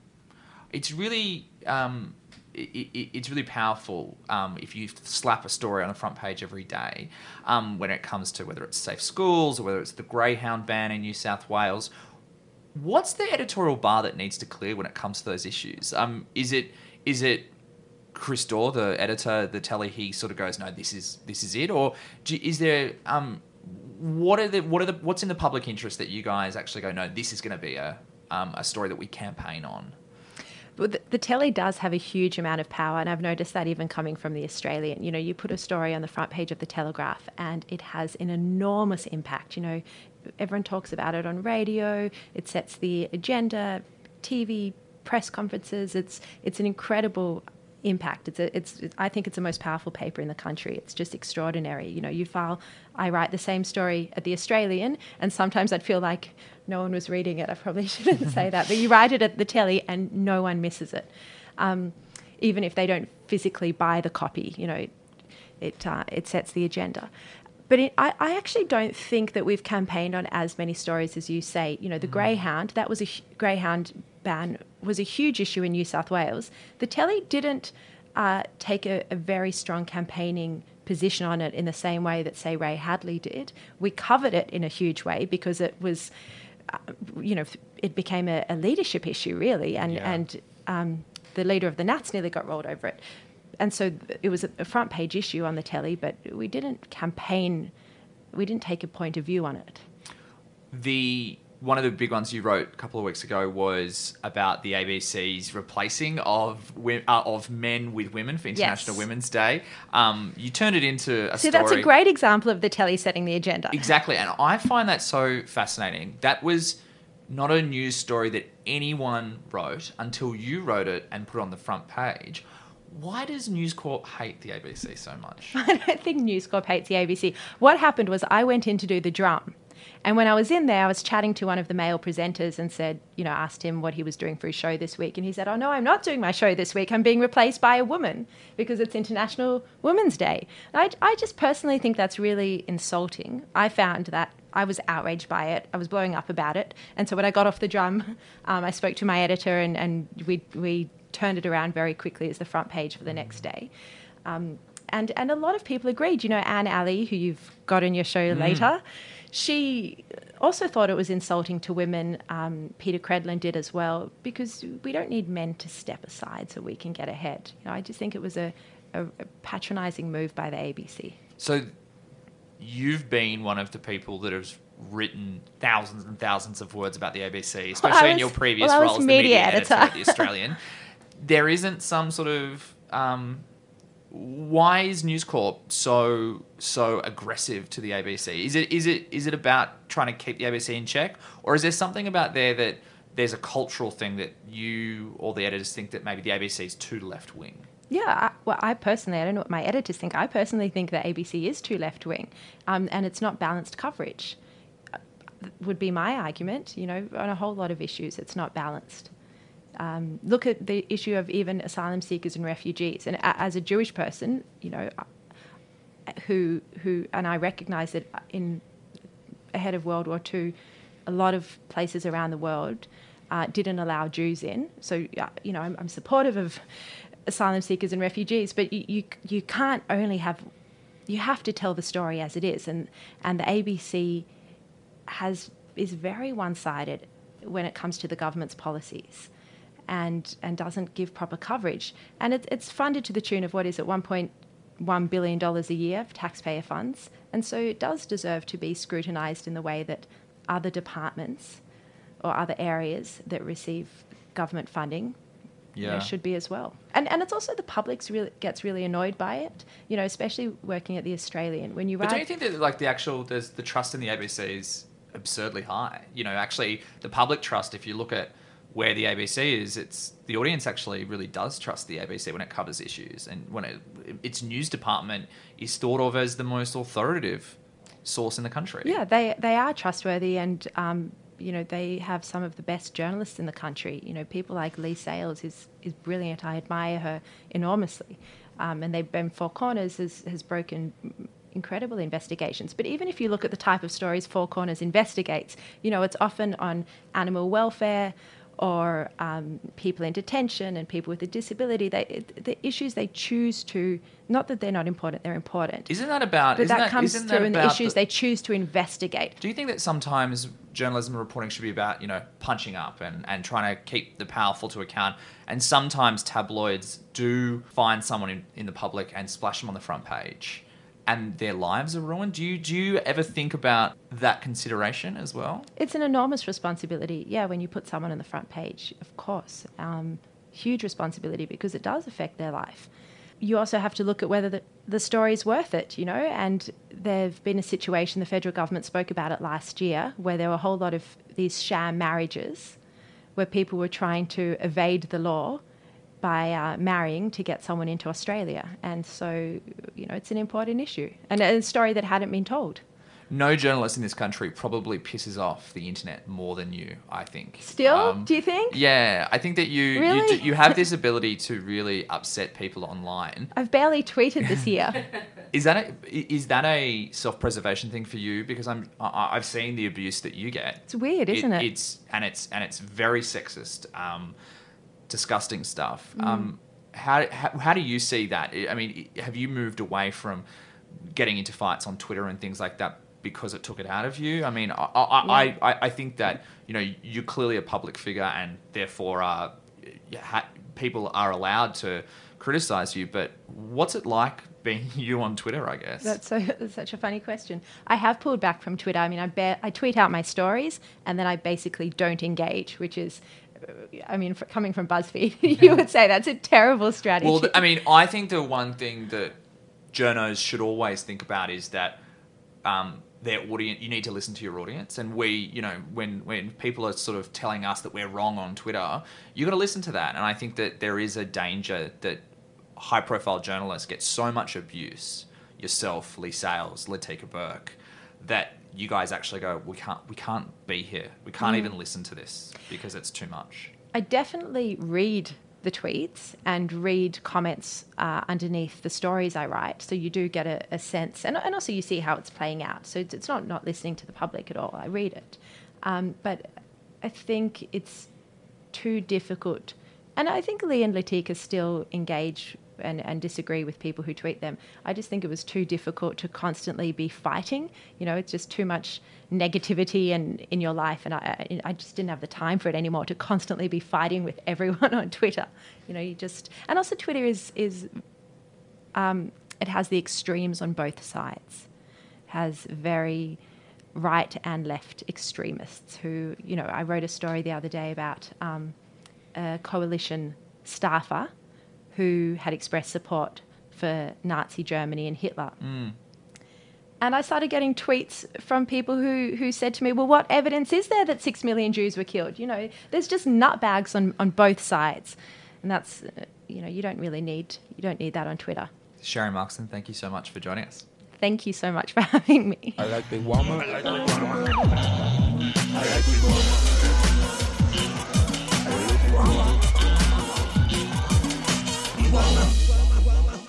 it's really, um, i i it's really powerful um, if you slap a story on the front page every day. Um, when it comes to whether it's safe schools or whether it's the greyhound ban in New South Wales, what's the editorial bar that needs to clear when it comes to those issues? Um, is it is it Chris Dore, the editor, the telly, he sort of goes, no, this is this is it, or do, is there um, what are the what are the what's in the public interest that you guys actually go, no, this is going to be a um, a story that we campaign on? But the, telly does have a huge amount of power, and I've noticed that even coming from the Australian. You know, you put a story on the front page of the Telegraph, and it has an enormous impact. You know, everyone talks about it on radio. It sets the agenda, TV, press conferences. It's it's an incredible impact. It's a, it's I think it's the most powerful paper in the country. It's just extraordinary. You know, you file. I write the same story at the Australian, and sometimes I'd feel like no one was reading it. I probably shouldn't say that, but you write it at the telly, and no one misses it, um, even if they don't physically buy the copy. You know, it uh, it sets the agenda. But it, I, I actually don't think that we've campaigned on as many stories as you say. You know, the greyhound that was a greyhound ban was a huge issue in New South Wales. The telly didn't uh, take a, a very strong campaigning position on it in the same way that, say, Ray Hadley did. We covered it in a huge way because it was, uh, you know, it became a, a leadership issue really, and Yeah. and um, the leader of the Nats nearly got rolled over it. And so it was a, front page issue on the telly, but we didn't campaign, we didn't take a point of view on it. The one of the big ones you wrote a couple of weeks ago was about the ABC's replacing of uh, of men with women for International Yes. Women's Day. Um, you turned it into a See, story. that's a great example of the telly setting the agenda. Exactly, and I find that so fascinating. That was not a news story that anyone wrote until you wrote it and put it on the front page. Why does News Corp hate the ABC so much? I don't think News Corp hates the ABC. What happened was I went in to do the drum. And when I was in there, I was chatting to one of the male presenters and said, you know, asked him what he was doing for his show this week. And he said, Oh, no, I'm not doing my show this week. I'm being replaced by a woman because it's International Women's Day. I, I just personally think that's really insulting. I found that I was outraged by it. I was blowing up about it. And so when I got off the drum, um, I spoke to my editor and, and we, we turned it around very quickly as the front page for the next day. Um, and, and a lot of people agreed. You know, Anne Aly, who you've got on your show Mm. later, she also thought it was insulting to women. Um, Peta Credlin did as well, because we don't need men to step aside so we can get ahead. You know, I just think it was a, a, a patronising move by the ABC. So you've been one of the people that has written thousands and thousands of words about the ABC, especially Well, I in your previous well, role as the media media editor, editor. at the Australian. there isn't some sort of um, why is News Corp so so aggressive to the ABC? Is it is it is it about trying to keep the ABC in check, or is there something about there that there's a cultural thing that you or the editors think that maybe the ABC is too left wing? Yeah, I, well, I personally, I don't know what my editors think. I personally think that ABC is too left wing, um, and it's not balanced coverage. Would be my argument. You know, on a whole lot of issues, it's not balanced. Um, look at the issue of even asylum seekers and refugees, and as a Jewish person, you know, uh, who who, and I recognise that in ahead of World War II, a lot of places around the world uh, didn't allow Jews in. So, uh, you know, I'm, I'm supportive of asylum seekers and refugees, but you, you you can't only have you have to tell the story as it is, and and the ABC has is very one sided when it comes to the government's policies. And, and doesn't give proper coverage. And it, it's funded to the tune of what is it, $1.1 billion a year of taxpayer funds. And so it does deserve to be scrutinised in the way that other departments or other areas that receive government funding you know, should be as well. And and it's also the public really gets really annoyed by it. You know, especially working at the Australian when you But don't you think that like the actual there's the trust in the ABC is absurdly high? You know, actually the public trust. If you look at where the ABC is, it's the audience actually really does trust the ABC when it covers issues and when it, its news department is thought of as the most authoritative source in the country. Yeah, they they are trustworthy, and um, you know they have some of the best journalists in the country. You know, people like Leigh Sales is is brilliant. I admire her enormously, um, and they've been Four Corners has has broken incredible investigations. But even if you look at the type of stories Four Corners investigates, you know, it's often on animal welfare or um, people in detention and people with a disability. They, the issues they choose to, not that they're not important, they're important. Isn't that about? But isn't that, comes through that in the issues the- they choose to investigate. Do you think that sometimes journalism reporting should be about, you know, punching up and, and trying to keep the powerful to account? And sometimes tabloids do find someone in, in the public and splash them on the front page and their lives are ruined. Do you do you ever think about that consideration as well? It's an enormous responsibility, yeah, when you put someone on the front page, of course. Um, huge responsibility because it does affect their life. You also have to look at whether the, the story's worth it, you know, and there's been a situation, the federal government spoke about it last year, where there were a whole lot of these sham marriages where people were trying to evade the law by uh, marrying to get someone into Australia. And so, you know, it's an important issue and a story that hadn't been told. No journalist in this country probably pisses off the internet more than you. I think. Still, Um, do you think? Yeah, I think that you you, do, you have this ability to really upset people online. I've barely tweeted this year. Is that a is that a self preservation thing for you? Because I'm I, I've seen the abuse that you get. It's weird, isn't it? It's and it's and it's very sexist, um, disgusting stuff. Mm. Um, how, how how do you see that? I mean, have you moved away from getting into fights on Twitter and things like that because it took it out of you? I mean, I I, Yeah. I, I think that you know you're clearly a public figure and therefore uh, ha- people are allowed to criticize you. But what's it like being you on Twitter? I guess. That's, so, that's such a funny question. I have pulled back from Twitter. I mean, I, ba- I tweet out my stories and then I basically don't engage, which is, I mean, coming from BuzzFeed, you would say that's a terrible strategy. Well, I mean, I think the one thing that journos should always think about is that um, their audience. You need to listen to your audience, and we, you know, when when people are sort of telling us that we're wrong on Twitter, you got to listen to that. And I think that there is a danger that high-profile journalists get so much abuse. Yourself, Leigh Sales, Latika Bourke, that you guys actually go, we can't, we can't be here. We can't Mm. even listen to this because it's too much. I definitely read the tweets and read comments uh, underneath the stories I write. So you do get a, a sense, and, and also you see how it's playing out. So it's, it's not not listening to the public at all. I read it, um, but I think it's too difficult. And I think Leigh and Latika still engage and, and disagree with people who tweet them. I just think it was too difficult to constantly be fighting. You know, it's just too much negativity and in your life, and I, I just didn't have the time for it anymore to constantly be fighting with everyone on Twitter. You know, you just and also Twitter is is um, it has the extremes on both sides, has very right and left extremists who you know I wrote a story the other day about um, a coalition staffer who had expressed support for Nazi Germany and Hitler. Mm. And I started getting tweets from people who, who said to me, Well, what evidence is there that six million Jews were killed? You know, there's just nutbags on, on both sides. And that's, uh, you know, you don't really need, you don't need that on Twitter. Sharri Markson, thank you so much for joining us. Thank you so much for having me. I like the woman. I like the woman. I like the woman.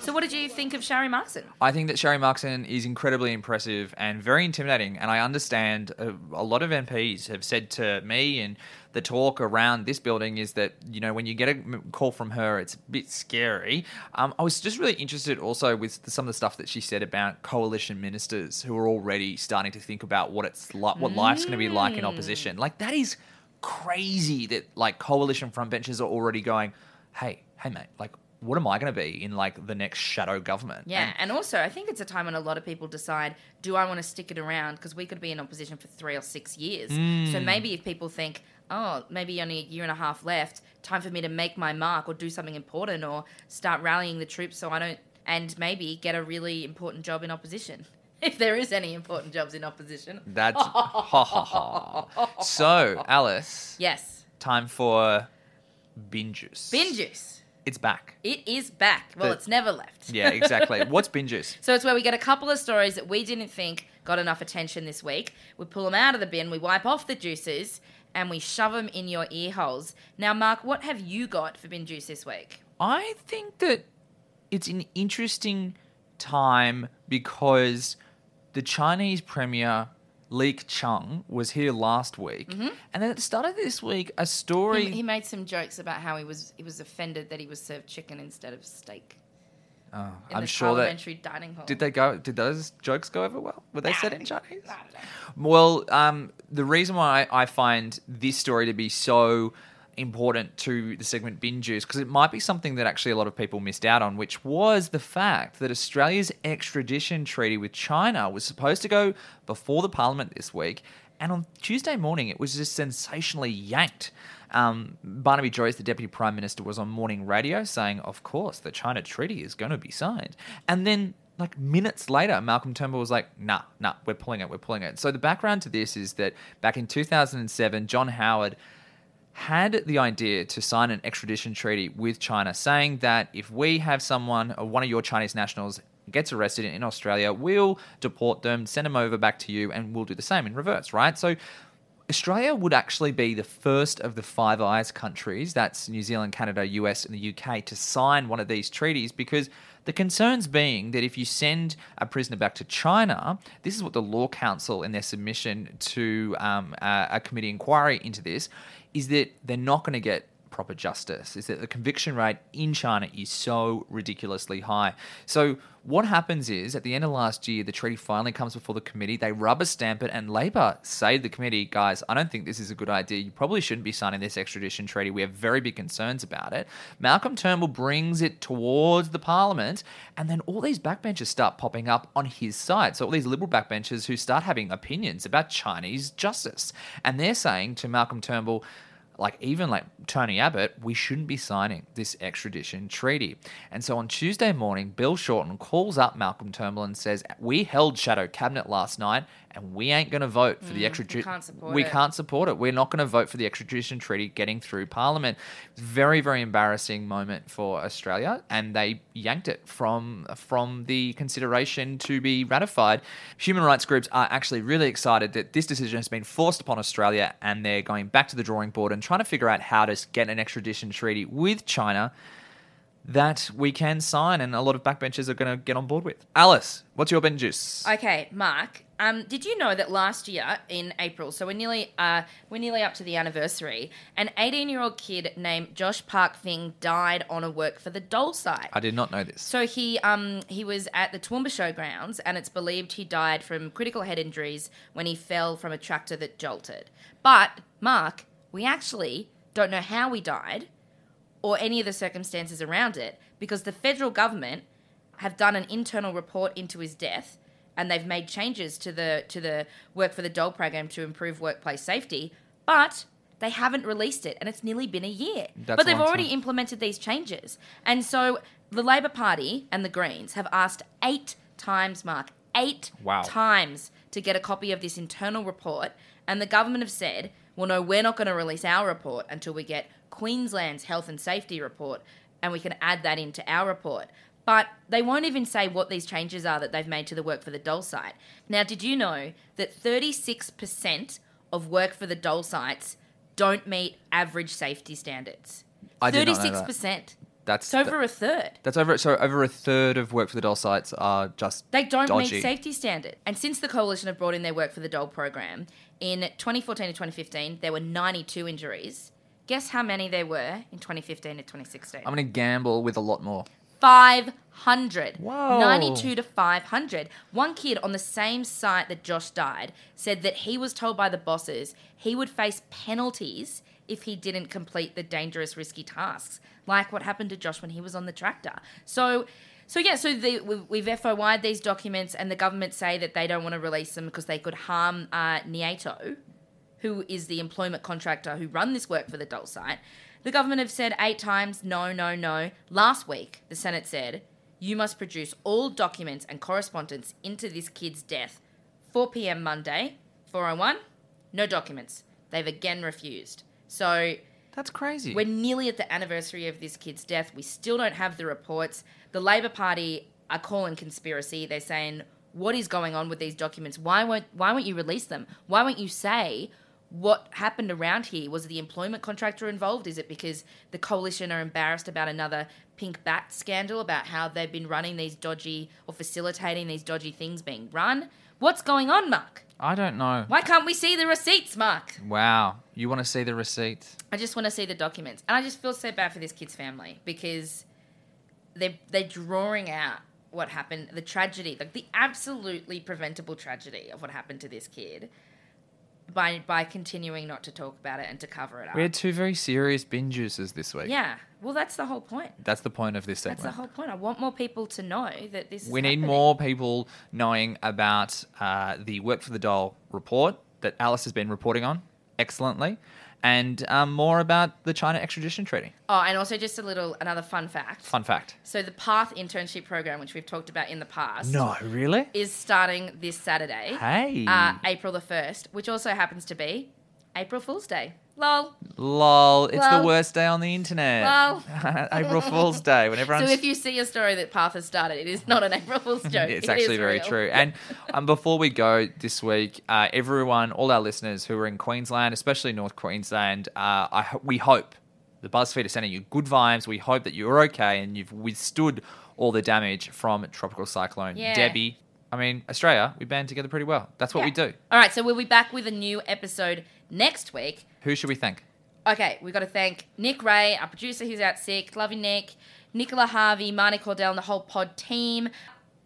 So, what did you think of Sharri Markson? I think that Sharri Markson is incredibly impressive and very intimidating. And I understand a, a lot of MPs have said to me, and the talk around this building is that, you know, when you get a call from her, it's a bit scary. Um, I was just really interested also with some of the stuff that she said about coalition ministers who are already starting to think about what it's like, what life's going to be like in Mm. opposition. Like, that is crazy that, like, coalition front frontbenchers are already going, hey, hey, mate, like, what am I going to be in like the next shadow government? Yeah, and also I think it's a time when a lot of people decide, do I want to stick it around? Because we could be in opposition for three or six years. So Mm. maybe if people think, oh, maybe only a year and a half left, time for me to make my mark or do something important or start rallying the troops so I don't, and maybe get a really important job in opposition. If there is any important jobs in opposition. That's ha ha ha. So, Alice. Yes. Time for bin juice. It's back. It is back. Well, The- it's never left. Yeah, exactly. What's bin juice? So it's where we get a couple of stories that we didn't think got enough attention this week. We pull them out of the bin, we wipe off the juices, and we shove them in your ear holes. Now, Mark, what have you got for bin juice this week? I think that it's an interesting time because the Chinese premier Li Keqiang was here last week, Mhm. and then at the start of this week, a story. He, he made some jokes about how he was he was offended that he was served chicken instead of steak. Oh, in I'm the sure that dining hall. did they go? Did those jokes go over well? Were they said in Chinese? Well, um, the reason why I find this story to be so important to the segment bin juice because it might be something that actually a lot of people missed out on, which was the fact that Australia's extradition treaty with China was supposed to go before the Parliament this week, and on Tuesday morning it was just sensationally yanked. Um, Barnaby Joyce, the Deputy Prime Minister, was on morning radio saying, "Of course, the China treaty is going to be signed," and then like minutes later, Malcolm Turnbull was like, nah, nah, we're pulling it, we're pulling it. So the background to this is that back in 2007, John Howard had the idea to sign an extradition treaty with China, saying that if we have someone, or one of your Chinese nationals, gets arrested in Australia, we'll deport them, send them over back to you, and we'll do the same in reverse, right? So Australia would actually be the first of the Five Eyes countries, that's New Zealand, Canada, US, and the UK, to sign one of these treaties because the concerns being that if you send a prisoner back to China, this is what the Law Council, in their submission to um, a, a committee inquiry into this, is that they're not going to get proper justice is that the conviction rate in China is so ridiculously high. So what happens is at the end of last year, the treaty finally comes before the committee. They rubber stamp it, and Labor say to the committee, guys, I don't think this is a good idea. You probably shouldn't be signing this extradition treaty. We have very big concerns about it. Malcolm Turnbull brings it towards the Parliament, and then all these backbenchers start popping up on his side. So all these liberal backbenchers who start having opinions about Chinese justice, and they're saying to Malcolm Turnbull like even like Tony Abbott, we shouldn't be signing this extradition treaty. And so on Tuesday morning, Bill Shorten calls up Malcolm Turnbull and says, "We held shadow cabinet last night, and we ain't going to vote for the Mm, extradition. we can't support We it." can't support it. We're not going to vote for the extradition treaty getting through Parliament." Very, very embarrassing moment for Australia, and they yanked it from from the consideration to be ratified. Human rights groups are actually really excited that this decision has been forced upon Australia, and they're going back to the drawing board and trying to figure out how to get an extradition treaty with China that we can sign, and a lot of backbenchers are going to get on board with. Alice, what's your Ben juice? Okay, Mark. Um, did you know that last year in April, so we're nearly uh, we're nearly up to the anniversary, an 18 year old kid named Josh Park Finn died on a work for the Dole site. I did not know this. So he um he was at the Toowoomba Showgrounds, and it's believed he died from critical head injuries when he fell from a tractor that jolted. But Mark, we actually don't know how he died or any of the circumstances around it because the federal government have done an internal report into his death and they've made changes to the to the work for the dole program to improve workplace safety but they haven't released it and it's nearly been a year That's but they've already time. implemented these changes and so the labor party and the greens have asked eight times mark eight Wow. times to get a copy of this internal report and the government have said well no we're not going to release our report until we get queensland's health and safety report and we can add that into our report but they won't even say what these changes are that they've made to the work for the dole site now did you know that 36% of work for the dole sites don't meet average safety standards I did not know that. 36% That's it's over a third That's over. So over a third of work for the Dole sites are just They don't dodgy. meet safety standard. And since the coalition have brought in their work for the Dole program, in 2014 to 2015, there were 92 injuries. Guess how many there were in 2015 to 2016? I'm going to gamble with a lot more. 500. Whoa. 92 to 500. One kid on the same site that Josh died said that he was told by the bosses he would face penalties if he didn't complete the dangerous, risky tasks, like what happened to Josh when he was on the tractor. So, so yeah, so the, we- we've FOI'd these documents, and the government say that they don't want to release them because they could harm uh, Neato, who is the employment contractor who run this work for the Dole site. The government have said eight times no, no, no. Last week, the Senate said, you must produce all documents and correspondence into this kid's death. 4 p.m. Monday, 401, no documents. They've again refused. So that's crazy. We're nearly at the anniversary of this kid's death. We still don't have the reports. The Labor Party are calling conspiracy. They're saying, "What is going on with these documents? Why won't Why won't you release them? Why won't you say what happened around here? Was the employment contractor involved? Is it because the coalition are embarrassed about another pink bat scandal about how they've been running these dodgy or facilitating these dodgy things being run? What's going on, Mark? I don't know. Why can't we see the receipts, Mark? Wow. You want to see the receipts? I just want to see the documents. And I just feel so bad for this kid's family because they're, they're drawing out what happened, the tragedy, like the absolutely preventable tragedy of what happened to this kid by by continuing not to talk about it and to cover it up. We had two very serious binge users this week. yeah. Well, that's the whole point. That's the point of this segment. That's the whole point. I want more people to know that this is we need happening. more people knowing about uh, the Work for the Dole report that Alice has been reporting on excellently, and um, more about the China extradition treaty. Oh, and also just a little another fun fact. Fun fact. So the Path internship program, which we've talked about in the past, No, really? is starting this Saturday. Hey. Uh, April the 1st, which also happens to be April Fool's Day. Lol. Lol, it's the worst day on the internet. Lol. April Fool's Day, when everyone's So if you see a story that Path has started, it is not an April Fool's joke. It's It actually very real. true. And um, before we go this week, uh, everyone, all our listeners who are in Queensland, especially North Queensland, uh, I ho- we hope the BuzzFeed is sending you good vibes. We hope that you're okay and you've withstood all the damage from Tropical Cyclone Yeah. Debbie. I mean, Australia, we band together pretty well. That's what we do. All right, so we'll be back with a new episode next week. Who should we thank? Okay, we've got to thank Nick Ray, our producer who's out sick. Love you, Nick. Nicola Harvey, Marnie Cordell, and the whole pod team.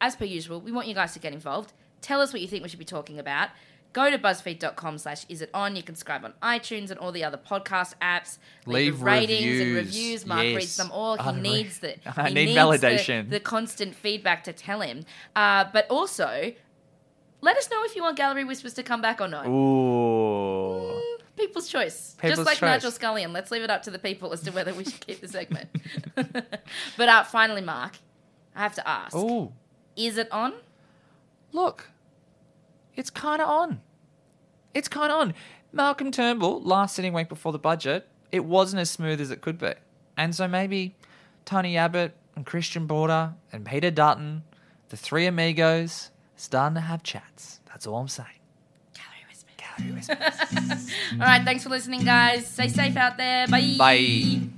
As per usual, we want you guys to get involved. Tell us what you think we should be talking about. Go to buzzfeed.com slash is it on. You can subscribe on iTunes and all the other podcast apps. Leave ratings and reviews. reviews. Mark Yes. reads them all. He I needs the I he need needs the- validation. The, constant feedback to tell him. Uh, but also, let us know if you want Gallery Whispers to come back or not. Ooh. People's choice. People's Just like choice. Nigel Scullion. Let's leave it up to the people as to whether we should keep the segment. but uh, finally, Mark, I have to ask. Ooh. Is it on? Look, it's kind of on. It's kind of on. Malcolm Turnbull, last sitting week before the budget, it wasn't as smooth as it could be. And so maybe Tony Abbott and Christian Porter and Peter Dutton, the three amigos, starting to have chats. That's all I'm saying. Gallery whispers. Gallery whispers. all right, thanks for listening, guys. Stay safe out there. Bye. Bye.